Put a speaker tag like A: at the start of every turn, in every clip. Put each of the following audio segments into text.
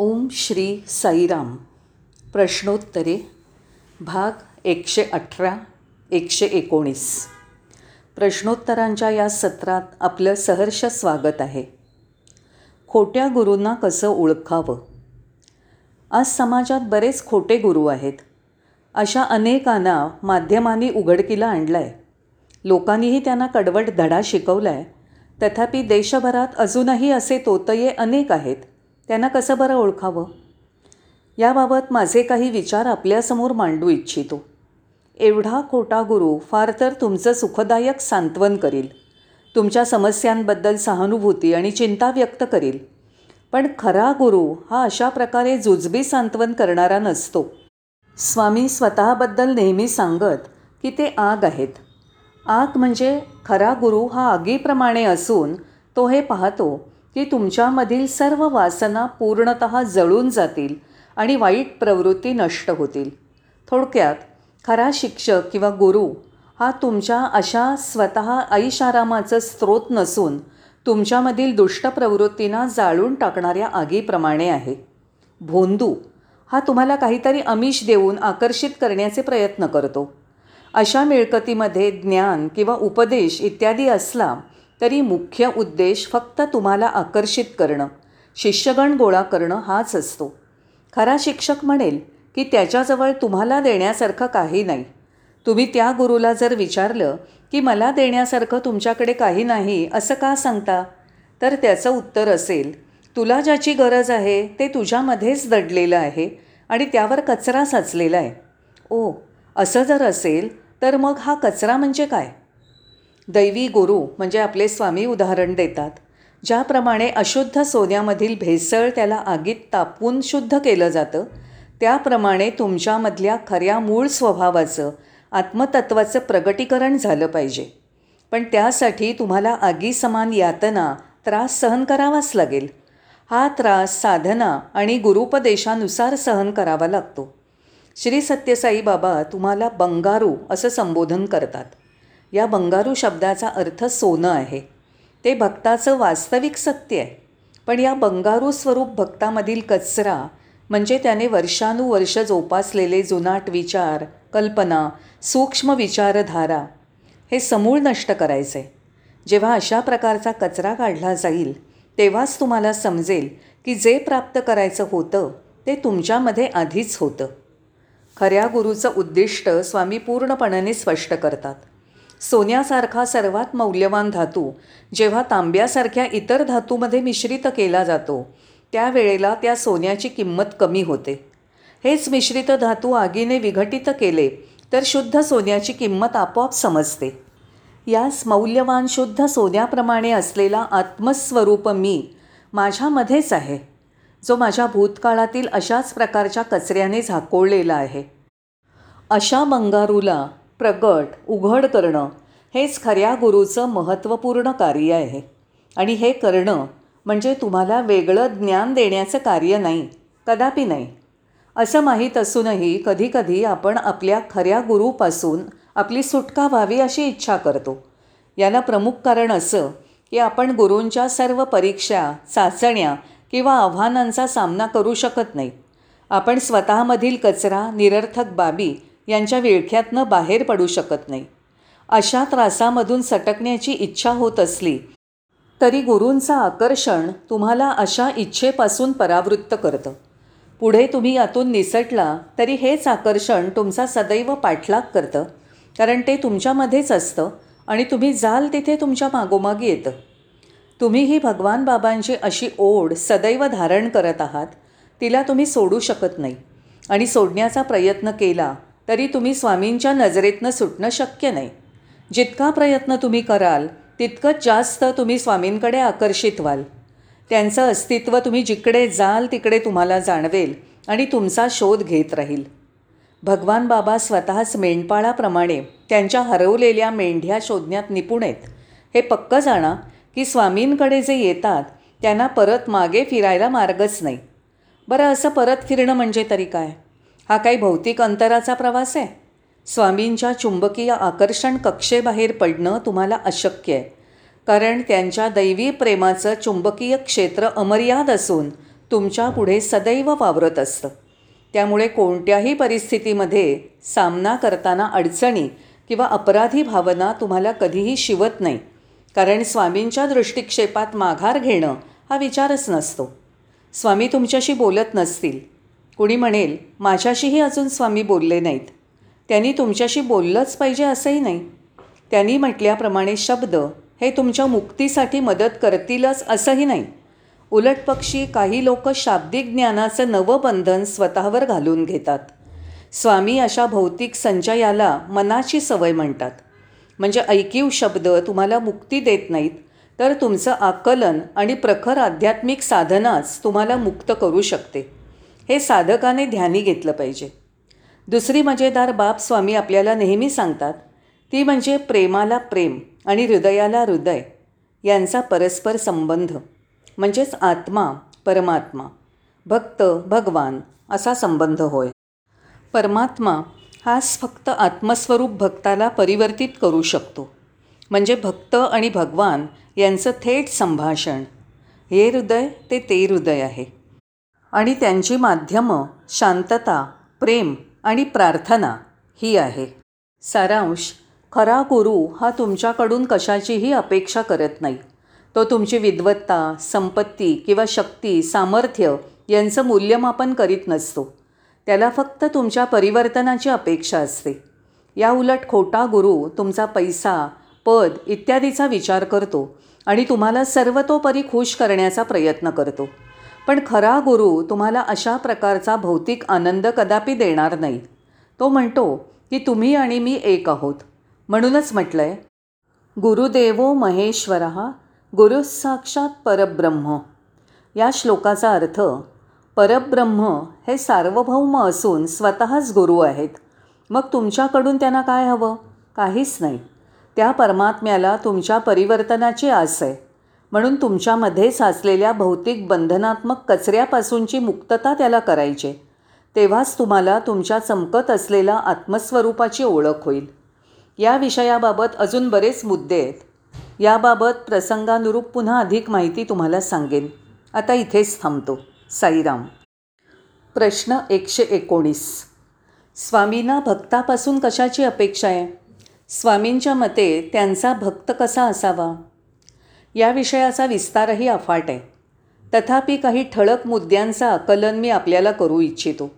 A: ओम श्री साईराम. प्रश्नोत्तरे भाग एकशे अठरा एकशे एकोणीस. प्रश्नोत्तरांच्या या सत्रात आपलं सहर्ष स्वागत आहे. खोट्या गुरूंना कसं ओळखावं? आज समाजात बरेच खोटे गुरु आहेत. अशा अनेकांना माध्यमांनी उघडकीला आणलं आहे लोकांनीही त्यांना कडवट धडा शिकवला आहे तथापि देशभरात अजूनही असे तोतये अनेक आहेत. त्यांना कसं बरं ओळखावं? याबाबत माझे काही विचार आपल्यासमोर मांडू इच्छितो. एवढा खोटा गुरु फार तर तुमचं सुखदायक सांत्वन करील. तुमच्या समस्यांबद्दल सहानुभूती आणि चिंता व्यक्त करील. पण खरा गुरु हा अशा प्रकारे जुजबी सांत्वन करणारा नसतो. स्वामी स्वतःबद्दल नेहमी सांगत की ते आग आहेत. आग म्हणजे खरा गुरु हा आगीप्रमाणे असून तो हे पाहतो की तुमच्यामधील सर्व वासना पूर्णत जळून जातील आणि वाईट प्रवृत्ती नष्ट होतील. थोडक्यात खरा शिक्षक किंवा गुरु हा तुमच्या अशा स्वतः ऐशारामाचं स्रोत नसून तुमच्यामधील दुष्ट प्रवृत्तींना जाळून टाकणाऱ्या आगीप्रमाणे आहे. भोंदू हा तुम्हाला काहीतरी अमिष देऊन आकर्षित करण्याचे प्रयत्न करतो. अशा मिळकतीमध्ये ज्ञान किंवा उपदेश इत्यादी असला तरी मुख्य उद्देश फक्त तुम्हाला आकर्षित करणं शिष्यगण गोळा करणं हाच असतो. खरा शिक्षक म्हणेल की त्याच्याजवळ तुम्हाला देण्यासारखं काही नाही. तुम्ही त्या गुरुला जर विचारलं की मला देण्यासारखं तुमच्याकडे काही नाही असं का सांगता? तर त्याचं उत्तर असेल तुला ज्याची गरज आहे ते तुझ्यामध्येच दडलेलं आहे आणि त्यावर कचरा साचलेला आहे. ओ असं जर असेल तर मग हा कचरा म्हणजे काय? दैवी गुरु म्हणजे आपले स्वामी उदाहरण देतात. ज्याप्रमाणे अशुद्ध सोन्यामधील भेसळ त्याला आगीत तापवून शुद्ध केलं जातं त्याप्रमाणे तुमच्यामधल्या खऱ्या मूळ स्वभावाचं आत्मतत्वाचं प्रगटीकरण झालं पाहिजे. पण त्यासाठी तुम्हाला आगीसमान यातना त्रास सहन करावाच लागेल. हा त्रास साधना आणि गुरुपदेशानुसार सहन करावा लागतो. श्री सत्यसाई बाबा तुम्हाला बंगारू असं संबोधन करतात. या बंगारू शब्दाचा अर्थ सोनं आहे. ते भक्ताचं वास्तविक सत्य आहे. पण या बंगारू स्वरूप भक्तामधील कचरा म्हणजे त्याने वर्षानुवर्ष जोपासलेले जुनाट विचार कल्पना सूक्ष्म विचारधारा हे समूळ नष्ट करायचे. जेव्हा अशा प्रकारचा कचरा काढला जाईल तेव्हाच तुम्हाला समजेल की जे प्राप्त करायचं होतं ते तुमच्यामध्ये आधीच होतं. खऱ्या गुरुचं उद्दिष्ट स्वामी पूर्णपणाने स्पष्ट करतात. सोन्यासारखा सर्वात मौल्यवान धातू जेव्हा तांब्यासारख्या इतर धातूमध्ये मिश्रित केला जातो त्यावेळेला त्या सोन्याची किंमत कमी होते. हेच मिश्रित धातू आगीने विघटित केले तर शुद्ध सोन्याची किंमत आपोआप समजते. यास मौल्यवान शुद्ध सोन्याप्रमाणे असलेला आत्मस्वरूप मी माझ्यामध्येच आहे जो माझ्या भूतकाळातील अशाच प्रकारच्या कचऱ्याने झाकोळलेला आहे. अशा बंगारूला प्रगट उघड करणं हेच खऱ्या गुरुचं महत्त्वपूर्ण कार्य आहे. आणि हे करणं म्हणजे तुम्हाला वेगळं ज्ञान देण्याचं कार्य नाही कदापि नाही. असं माहीत असूनही कधीकधी आपण आपल्या खऱ्या गुरुपासून आपली सुटका व्हावी अशी इच्छा करतो. याला प्रमुख कारण असं की आपण गुरूंच्या सर्व परीक्षा चाचण्या किंवा आव्हानांचा सामना करू शकत नाही. आपण स्वतःमधील कचरा निरर्थक बाबी यांच्या विळख्यातनं बाहेर पडू शकत नाही. अशा त्रासामधून सटकण्याची इच्छा होत असली तरी गुरूंचं आकर्षण तुम्हाला अशा इच्छेपासून परावृत्त करतं. पुढे तुम्ही यातून निसटला तरी हेच आकर्षण तुमचा सदैव पाठलाग करतं. कारण ते तुमच्यामध्येच असतं आणि तुम्ही जाल तिथे तुमच्या मागोमाग येतं. तुम्ही ही भगवान बाबांची अशी ओढ सदैव धारण करत आहात तिला तुम्ही सोडू शकत नाही. आणि सोडण्याचा प्रयत्न केला तरी तुम्ही स्वामींच्या नजरेतनं सुटणं शक्य नाही. जितका प्रयत्न तुम्ही कराल तितकंच जास्त तुम्ही स्वामींकडे आकर्षित व्हाल. त्यांचं अस्तित्व तुम्ही जिकडे जाल तिकडे तुम्हाला जाणवेल आणि तुमचा शोध घेत राहील. भगवान बाबा स्वतःच मेंढपाळाप्रमाणे त्यांच्या हरवलेल्या मेंढ्या शोधण्यात निपुण आहेत. हे पक्कं जाणा की स्वामींकडे जे येतात त्यांना परत मागे फिरायला मार्गच नाही. बरं असं परत फिरणं म्हणजे तरी काय? हा काही भौतिक अंतराचा प्रवास आहे. स्वामींच्या चुंबकीय आकर्षण कक्षेबाहेर पडणं तुम्हाला अशक्य आहे. कारण त्यांच्या दैवी प्रेमाचं चुंबकीय क्षेत्र अमर्याद असून तुमच्यापुढे सदैव वावरत असतं. त्यामुळे कोणत्याही परिस्थितीमध्ये सामना करताना अडचणी किंवा अपराधी भावना तुम्हाला कधीही शिवत नाही. कारण स्वामींच्या दृष्टिक्षेपात माघार घेणं हा विचारच नसतो. स्वामी तुमच्याशी बोलत नसतील. कुणी म्हणेल माझ्याशीही अजून स्वामी बोलले नाहीत. त्यांनी तुमच्याशी बोललंच पाहिजे असंही नाही. त्यांनी म्हटल्याप्रमाणे शब्द हे तुमच्या मुक्तीसाठी मदत करतीलच असंही नाही. उलट पक्षी काही लोक शाब्दिक ज्ञानाचं नवं बंधन स्वतःवर घालून घेतात. स्वामी अशा भौतिक संचयाला मनाची सवय म्हणतात. म्हणजे ऐकीव शब्द तुम्हाला मुक्ती देत नाहीत तर तुमचं आकलन आणि प्रखर आध्यात्मिक साधनाच तुम्हाला मुक्त करू शकते. हे साधकाने ध्यानी घेतलं पाहिजे. दुसरी मजेदार बाब स्वामी आपल्याला नेहमी सांगतात ती म्हणजे प्रेमाला प्रेम आणि हृदयाला हृदय यांचा परस्पर संबंध म्हणजेच आत्मा परमात्मा भक्त भगवान असा संबंध होय. परमात्मा हाच फक्त आत्मस्वरूप भक्ताला परिवर्तित करू शकतो म्हणजे भक्त आणि भगवान यांचं थेट संभाषण. हे हृदय ते ते हृदय आहे. आणि त्यांची माध्यमं शांतता प्रेम आणि प्रार्थना ही आहे. सारांश खरा गुरु हा तुमच्याकडून कशाचीही अपेक्षा करत नाही. तो तुमची विद्वत्ता संपत्ती किंवा शक्ती सामर्थ्य यांचं मूल्यमापन करीत नसतो. त्याला फक्त तुमच्या परिवर्तनाची अपेक्षा असते. या उलट खोटा गुरु तुमचा पैसा पद इत्यादीचा विचार करतो आणि तुम्हाला सर्वतोपरी खुश करण्याचा प्रयत्न करतो. पण खरा गुरु तुम्हाला अशा प्रकारचा भौतिक आनंद कदापि देणार नाही. तो म्हणतो की तुम्ही आणि मी एक आहोत. म्हणूनच म्हटलं आहे गुरुदेवो महेश्वर गुरु साक्षात परब्रह्म. या श्लोकाचा अर्थ परब्रह्म हे सार्वभौम असून स्वतःच गुरु आहेत. मग तुमच्याकडून त्यांना काय हवं? काहीच नाही. त्या परमात्म्याला तुमच्या परिवर्तनाची आस आहे. म्हणून तुमच्यामध्ये साचलेल्या भौतिक बंधनात्मक कचऱ्यापासूनची मुक्तता त्याला करायचे. तेव्हाच तुम्हाला तुमच्या चमकत असलेल्या आत्मस्वरूपाची ओळख होईल. या विषयाबाबत अजून बरेच मुद्दे आहेत. याबाबत प्रसंगानुरूप पुन्हा अधिक माहिती तुम्हाला सांगेन. आता इथेच थांबतो. साईराम. प्रश्न एकशे एकोणीस. स्वामींना भक्तापासून कशाची अपेक्षा आहे? स्वामींच्या मते त्यांचा भक्त कसा असावा? या विषयाचा विस्तारही अफाट आहे. तथापि काही ठळक मुद्द्यांचं आकलन मी आपल्याला करू इच्छितो.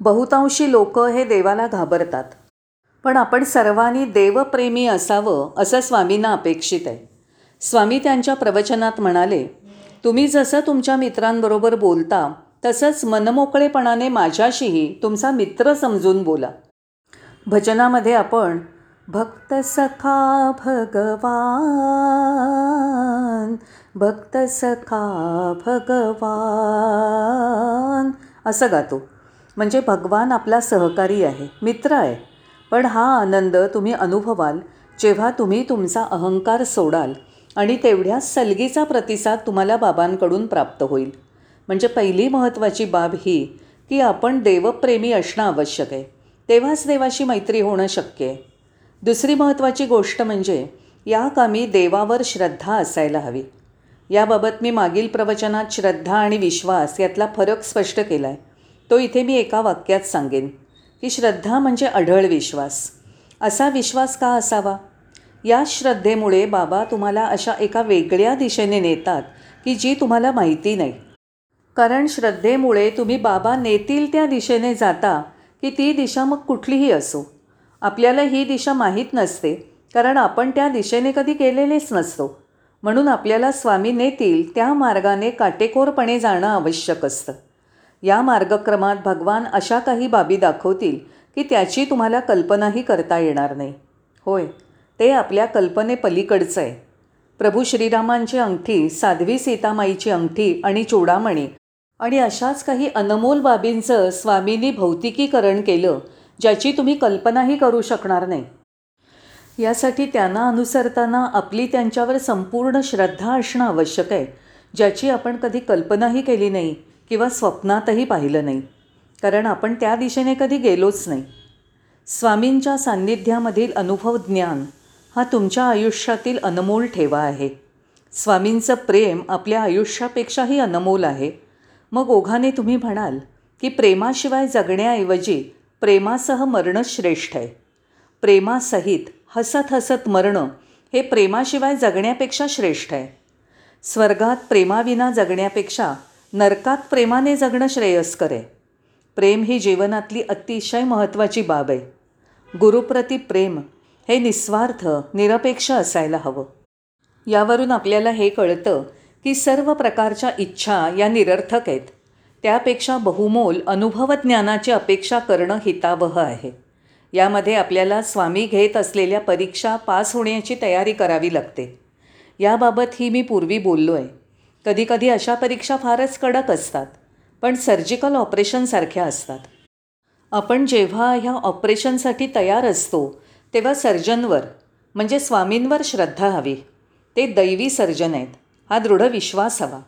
A: बहुतांशी लोक हे देवाला घाबरतात. पण आपण सर्वांनी देवप्रेमी असावं असं स्वामींना अपेक्षित आहे. स्वामी त्यांच्या प्रवचनात म्हणाले तुम्ही जसं तुमच्या मित्रांबरोबर बोलता तसंच मनमोकळेपणाने माझ्याशीही तुमचा मित्र समजून बोला. भजनामध्ये आपण भक्त सखा भगवान भक्त सखा भगवान. असं गातो. म्हणजे भगवान आपला सहकारी आहे मित्र आहे. पण हा आनंद तुम्ही अनुभवाल जेव्हा तुम्ही तुमचा अहंकार सोडाल आणि तेवढ्याच सलगीचा प्रतिसाद तुम्हाला बाबांकडून प्राप्त होईल. म्हणजे पहिली महत्त्वाची बाब ही की आपण देवप्रेमी असणं आवश्यक आहे. तेव्हाच देवाशी मैत्री होणं शक्य आहे. दुसरी महत्त्वाची गोष्ट म्हणजे या कामी देवावर श्रद्धा असायला हवी. याबाबत मी मागील प्रवचनात श्रद्धा आणि विश्वास यातला फरक स्पष्ट केला आहे तो इथे मी एका वाक्यात सांगेन की श्रद्धा म्हणजे अढळ विश्वास. असा विश्वास का असावा? या श्रद्धेमुळे बाबा तुम्हाला अशा एका वेगळ्या दिशेने नेतात की जी तुम्हाला माहिती नाही. कारण श्रद्धेमुळे तुम्ही बाबा नेतील त्या दिशेने जाता की ती दिशा मग कुठलीही असो. आपल्याला ही दिशा माहीत नसते कारण आपण त्या दिशेने कधी गेलेलेच नसतो. म्हणून आपल्याला स्वामी नेतील त्या मार्गाने काटेकोरपणे जाणं आवश्यक असतं. या मार्गक्रमात भगवान अशा काही बाबी दाखवतील की त्याची तुम्हाला कल्पनाही करता येणार नाही. होय ते आपल्या कल्पनेपलीकडचं आहे. प्रभू श्रीरामांची अंगठी साध्वी सीतामाईची अंगठी आणि चोडामणी आणि अशाच काही अनमोल बाबींचं स्वामींनी भौतिकीकरण केलं ज्याची तुम्ही कल्पनाही करू शकणार नाही. यासाठी त्यांना अनुसरताना आपली त्यांच्यावर संपूर्ण श्रद्धा असणं आवश्यक आहे ज्याची आपण कधी कल्पनाही केली नाही किंवा स्वप्नातही पाहिलं नाही. कारण आपण त्या दिशेने कधी गेलोच नाही. स्वामींच्या सान्निध्यामधील अनुभव ज्ञान हा तुमच्या आयुष्यातील अनमोल ठेवा आहे. स्वामींचं प्रेम आपल्या आयुष्यापेक्षाही अनमोल आहे. मग ओघाने तुम्ही म्हणाल की प्रेमाशिवाय जगण्याऐवजी प्रेमासह मरणं श्रेष्ठ आहे. प्रेमासहित हसत हसत मरणं हे प्रेमाशिवाय जगण्यापेक्षा श्रेष्ठ आहे. स्वर्गात प्रेमाविना जगण्यापेक्षा नरकात प्रेमाने जगणं श्रेयस्कर आहे. प्रेम ही जीवनातली अतिशय महत्त्वाची बाब आहे. गुरुप्रती प्रेम हे निस्वार्थ निरपेक्ष असायला हवं. यावरून आपल्याला हे कळतं की सर्व प्रकारच्या इच्छा या निरर्थक आहेत. त्यापेक्षा बहुमोल अनुभवज्ञानाची अपेक्षा करणं हितावह आहे. यामध्ये आपल्याला स्वामी घेत असलेल्या परीक्षा पास होण्याची तयारी करावी लागते. याबाबत ही मी पूर्वी बोललो आहे कधीकधी अशा परीक्षा फारच कडक असतात पण सर्जिकल ऑपरेशनसारख्या असतात. आपण जेव्हा ह्या ऑपरेशनसाठी तयार असतो तेव्हा सर्जनवर म्हणजे स्वामींवर श्रद्धा हवी. ते दैवी सर्जन आहेत. हा दृढ विश्वास हवा.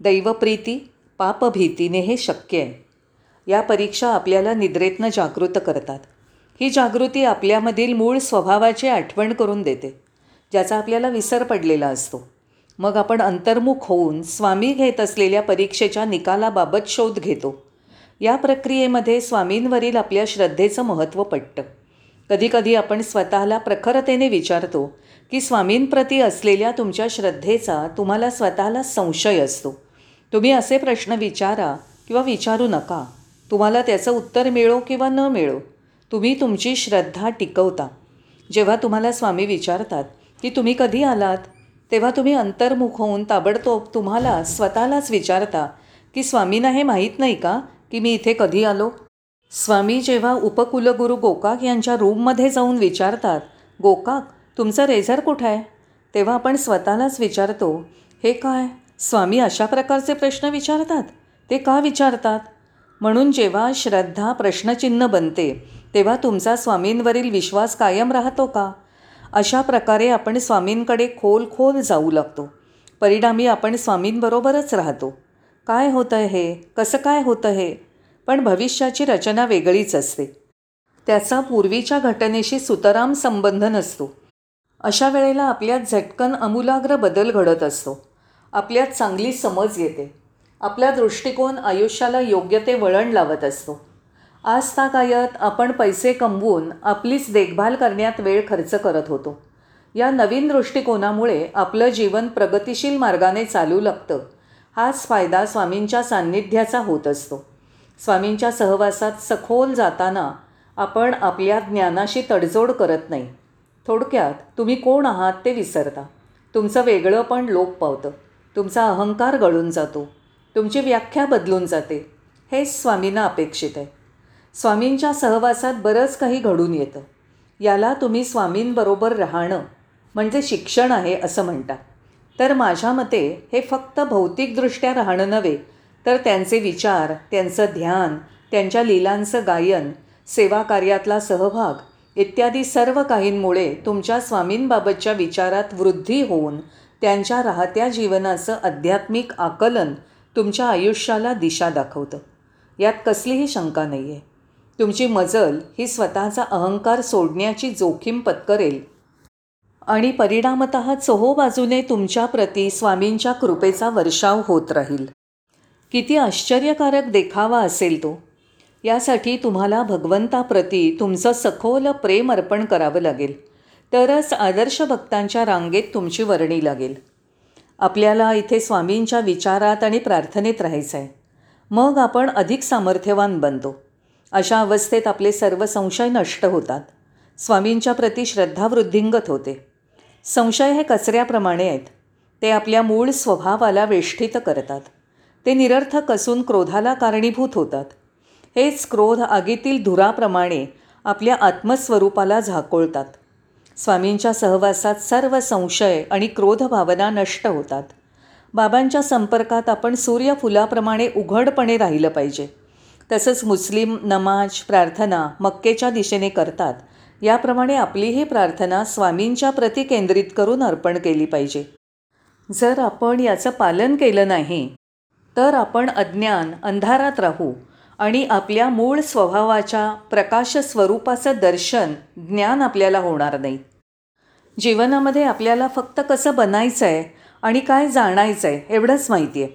A: दैवप्रीती पापभीतीने हे शक्य आहे. या परीक्षा आपल्याला निद्रेतनं जागृत करतात. ही जागृती आपल्यामधील मूळ स्वभावाची आठवण करून देते ज्याचा आपल्याला विसर पडलेला असतो. मग आपण अंतर्मुख होऊन स्वामी घेत असलेल्या परीक्षेच्या निकालाबाबत शोध घेतो. या प्रक्रियेमध्ये स्वामींवरील आपल्या श्रद्धेचं महत्त्व पटतं. कधीकधी आपण स्वतःला प्रखरतेने विचारतो की स्वामींप्रती असलेल्या तुमच्या श्रद्धेचा तुम्हाला स्वतःला संशय असतो. तुम्ही असे प्रश्न विचारा किंवा विचारू नका. तुम्हाला त्याचं उत्तर मिळो किंवा न मिळो. तुम्ही तुमची श्रद्धा टिकवता. जेव्हा तुम्हाला स्वामी विचारतात की तुम्ही कधी आलात? तेव्हा तुम्ही अंतर्मुख होऊन ताबडतोब तुम्हाला स्वतःलाच विचारता की स्वामींना हे माहीत नाही का की मी इथे कधी आलो? स्वामी जेव्हा उपकुलगुरू गोकाक यांच्या रूममध्ये जाऊन विचारतात गोकाक तुमचं रेझर कुठं आहे? तेव्हा आपण स्वतःलाच विचारतो हे काय? स्वामी अशा प्रकारचे प्रश्न विचारतात. ते का विचारतात? म्हणून जेव्हा श्रद्धा प्रश्नचिन्ह बनते तेव्हा तुमचा स्वामींवरील विश्वास कायम राहतो का? अशा प्रकारे आपण स्वामींकडे खोल खोल जाऊ लागतो. परिणामी आपण स्वामींबरोबरच राहतो. काय होतं हे? कसं काय होतं हे? पण भविष्याची रचना वेगळीच असते. त्याचा पूर्वीच्या घटनेशी सुतराम संबंध नसतो. अशा वेळेला आपल्यात झटकन अमूलाग्र बदल घडत असतो. आपल्यात चांगली समज येते आपला दृष्टिकोन आयुष्याला योग्य ते वळण लावत असतो. आज तागायत आपण पैसे कमवून आपलीच देखभाल करण्यात वेळ खर्च करत होतो. या नवीन दृष्टिकोनामुळे आपलं जीवन प्रगतिशील मार्गाने चालू लागतं हाच फायदा स्वामींच्या सान्निध्याचा होत असतो. स्वामींच्या सहवासात सखोल जाताना आपण आपल्या ज्ञानाशी तडजोड करत नाही. थोडक्यात तुम्ही कोण आहात ते विसरता. तुमचं वेगळं पण लोप पावतं. तुमचा अहंकार गळून जातो. तुमची व्याख्या बदलून जाते. हेच स्वामींना अपेक्षित आहे. स्वामींच्या सहवासात बरंच काही घडून येतं. याला तुम्ही स्वामींबरोबर राहणं म्हणजे शिक्षण आहे असं म्हणता तर माझ्या मते हे फक्त भौतिकदृष्ट्या राहणं नव्हे तर त्यांचे विचार त्यांचं ध्यान त्यांच्या लीलांचं गायन सेवा कार्यातला सहभाग इत्यादी सर्व काहींमुळे तुमच्या स्वामींबाबतच्या विचारात वृद्धी होऊन त्यांच्या राहत्या जीवनाचं आध्यात्मिक आकलन तुमच्या आयुष्याला दिशा दाखवतं. यात कसलीही शंका नाही आहे तुमची मजल ही स्वतःचा अहंकार सोडण्याची जोखीम पत्करेल. आणि परिणामत चोहोबाजूने तुमच्याप्रती स्वामींच्या कृपेचा वर्षाव होत राहील. किती आश्चर्यकारक देखावा असेल तो. यासाठी तुम्हाला भगवंताप्रती तुमचं सखोल प्रेम अर्पण करावं लागेल. तरच आदर्श भक्तांच्या रांगेत तुमची वर्णी लागेल. आपल्याला इथे स्वामींच्या विचारात आणि प्रार्थनेत राहायचं आहे मग आपण अधिक सामर्थ्यवान बनतो. अशा अवस्थेत आपले सर्व संशय नष्ट होतात. स्वामींच्या प्रती श्रद्धा वृद्धिंगत होते. संशय हे कचऱ्याप्रमाणे आहेत. ते आपल्या मूळ स्वभावाला वेष्टित करतात. ते निरर्थक असून क्रोधाला कारणीभूत होतात. हेच क्रोध आगीतील धुराप्रमाणे आपल्या आत्मस्वरूपाला झाकोळतात. स्वामींच्या सहवासात सर्व संशय आणि क्रोध भावना नष्ट होतात. बाबांच्या संपर्कात आपण सूर्यफुलाप्रमाणे उघडपणे राहिलं पाहिजे. तसंच मुस्लिम नमाज प्रार्थना मक्केच्या दिशेने करतात. याप्रमाणे आपलीही प्रार्थना स्वामींच्या प्रती केंद्रित करून अर्पण केली पाहिजे. जर आपण याचं पालन केलं नाही तर आपण अज्ञान अंधारात राहू आणि आपल्या मूळ स्वभावाच्या प्रकाश स्वरूपाचं दर्शन ज्ञान आपल्याला होणार नाही. जीवनामध्ये आपल्याला फक्त कसं बनायचं आहे आणि काय जाणायचं आहे एवढंच माहिती आहे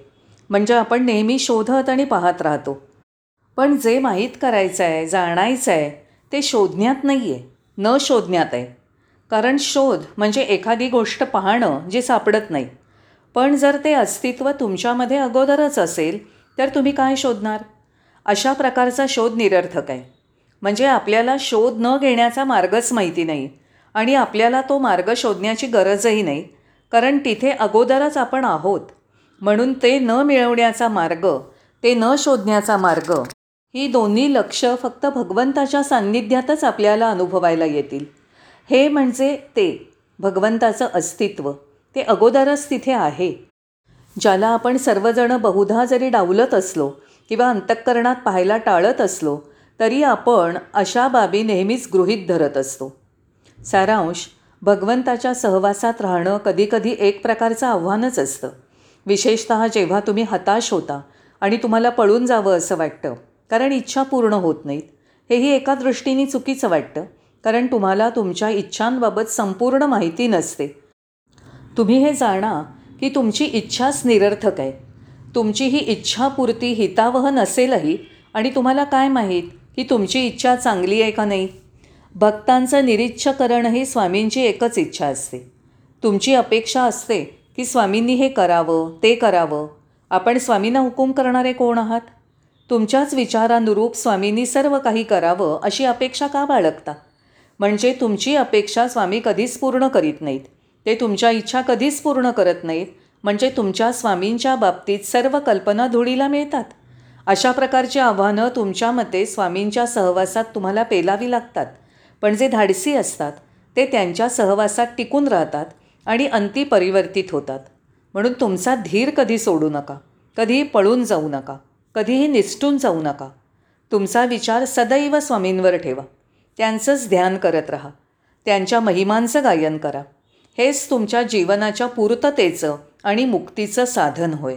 A: म्हणजे आपण नेहमी शोधत आणि पाहत राहतो. पण जे माहीत करायचं आहे जाणायचं आहे ते शोधण्यात नाही आहे न शोधण्यात आहे. कारण शोध म्हणजे एखादी गोष्ट पाहणं जे सापडत नाही. पण जर ते अस्तित्व तुमच्यामध्ये अगोदरच असेल तर तुम्ही काय शोधणार? अशा प्रकारचा शोध निरर्थक आहे. म्हणजे आपल्याला शोध न घेण्याचा मार्गच माहिती नाही आणि आपल्याला तो मार्ग शोधण्याची गरजही नाही कारण तिथे अगोदरच आपण आहोत. म्हणून ते न मिळवण्याचा मार्ग ते न शोधण्याचा मार्ग ही दोन्ही लक्ष फक्त भगवंताच्या सान्निध्यातच आपल्याला अनुभवायला येतील. हे म्हणजे ते भगवंताचं अस्तित्व ते अगोदरच तिथे आहे. ज्याला आपण सर्वजण बहुधा जरी डावलत असलो किंवा अंतःकरणात पाहायला टाळत असलो तरी आपण अशा बाबी नेहमीच गृहीत धरत असतो. सारांश भगवंताच्या सहवासात राहणं कधीकधी एक प्रकारचं आव्हानच असतं. विशेषत जेव्हा तुम्ही हताश होता आणि तुम्हाला पळून जावं असं वाटतं कारण इच्छा पूर्ण होत नाहीत. हेही एका दृष्टीने चुकीचं वाटतं कारण तुम्हाला तुमच्या इच्छांबाबत संपूर्ण माहिती नसते. तुम्ही हे जाणा की तुमची इच्छाच निरर्थक आहे. तुमची ही इच्छापूर्ती हितावह नसेलही आणि तुम्हाला काय माहीत की तुमची इच्छा चांगली आहे का नाही? भक्तांचं निरीच्छकरण ही स्वामींची एकच इच्छा असते. तुमची अपेक्षा असते की स्वामींनी हे करावं ते करावं. आपण स्वामींना हुकूम करणारे कोण आहात? तुमच्याच विचारानुरूप स्वामींनी सर्व काही करावं अशी अपेक्षा का बाळगता? म्हणजे तुमची अपेक्षा स्वामी कधीच पूर्ण करीत नाहीत. ते तुमच्या इच्छा कधीच पूर्ण करत नाहीत. म्हणजे तुमच्या स्वामींच्या बाबतीत सर्व कल्पना धुळीला मिळतात. अशा प्रकारची आव्हानं तुमच्या मते स्वामींच्या सहवासात तुम्हाला पेलावी लागतात. पण जे धाडसी असतात ते त्यांच्या सहवासात टिकून राहतात आणि अंती परिवर्तित होतात. म्हणून तुमचा धीर कधी सोडू नका कधीही पळून जाऊ नका कधीही निसटून जाऊ नका. तुमचा विचार सदैव स्वामींवर ठेवा. त्यांचंच ध्यान करत राहा. त्यांच्या महिमांचं गायन करा. हेच तुमच्या जीवनाच्या पूर्ततेचं आणि मुक्तीचं साधन होय.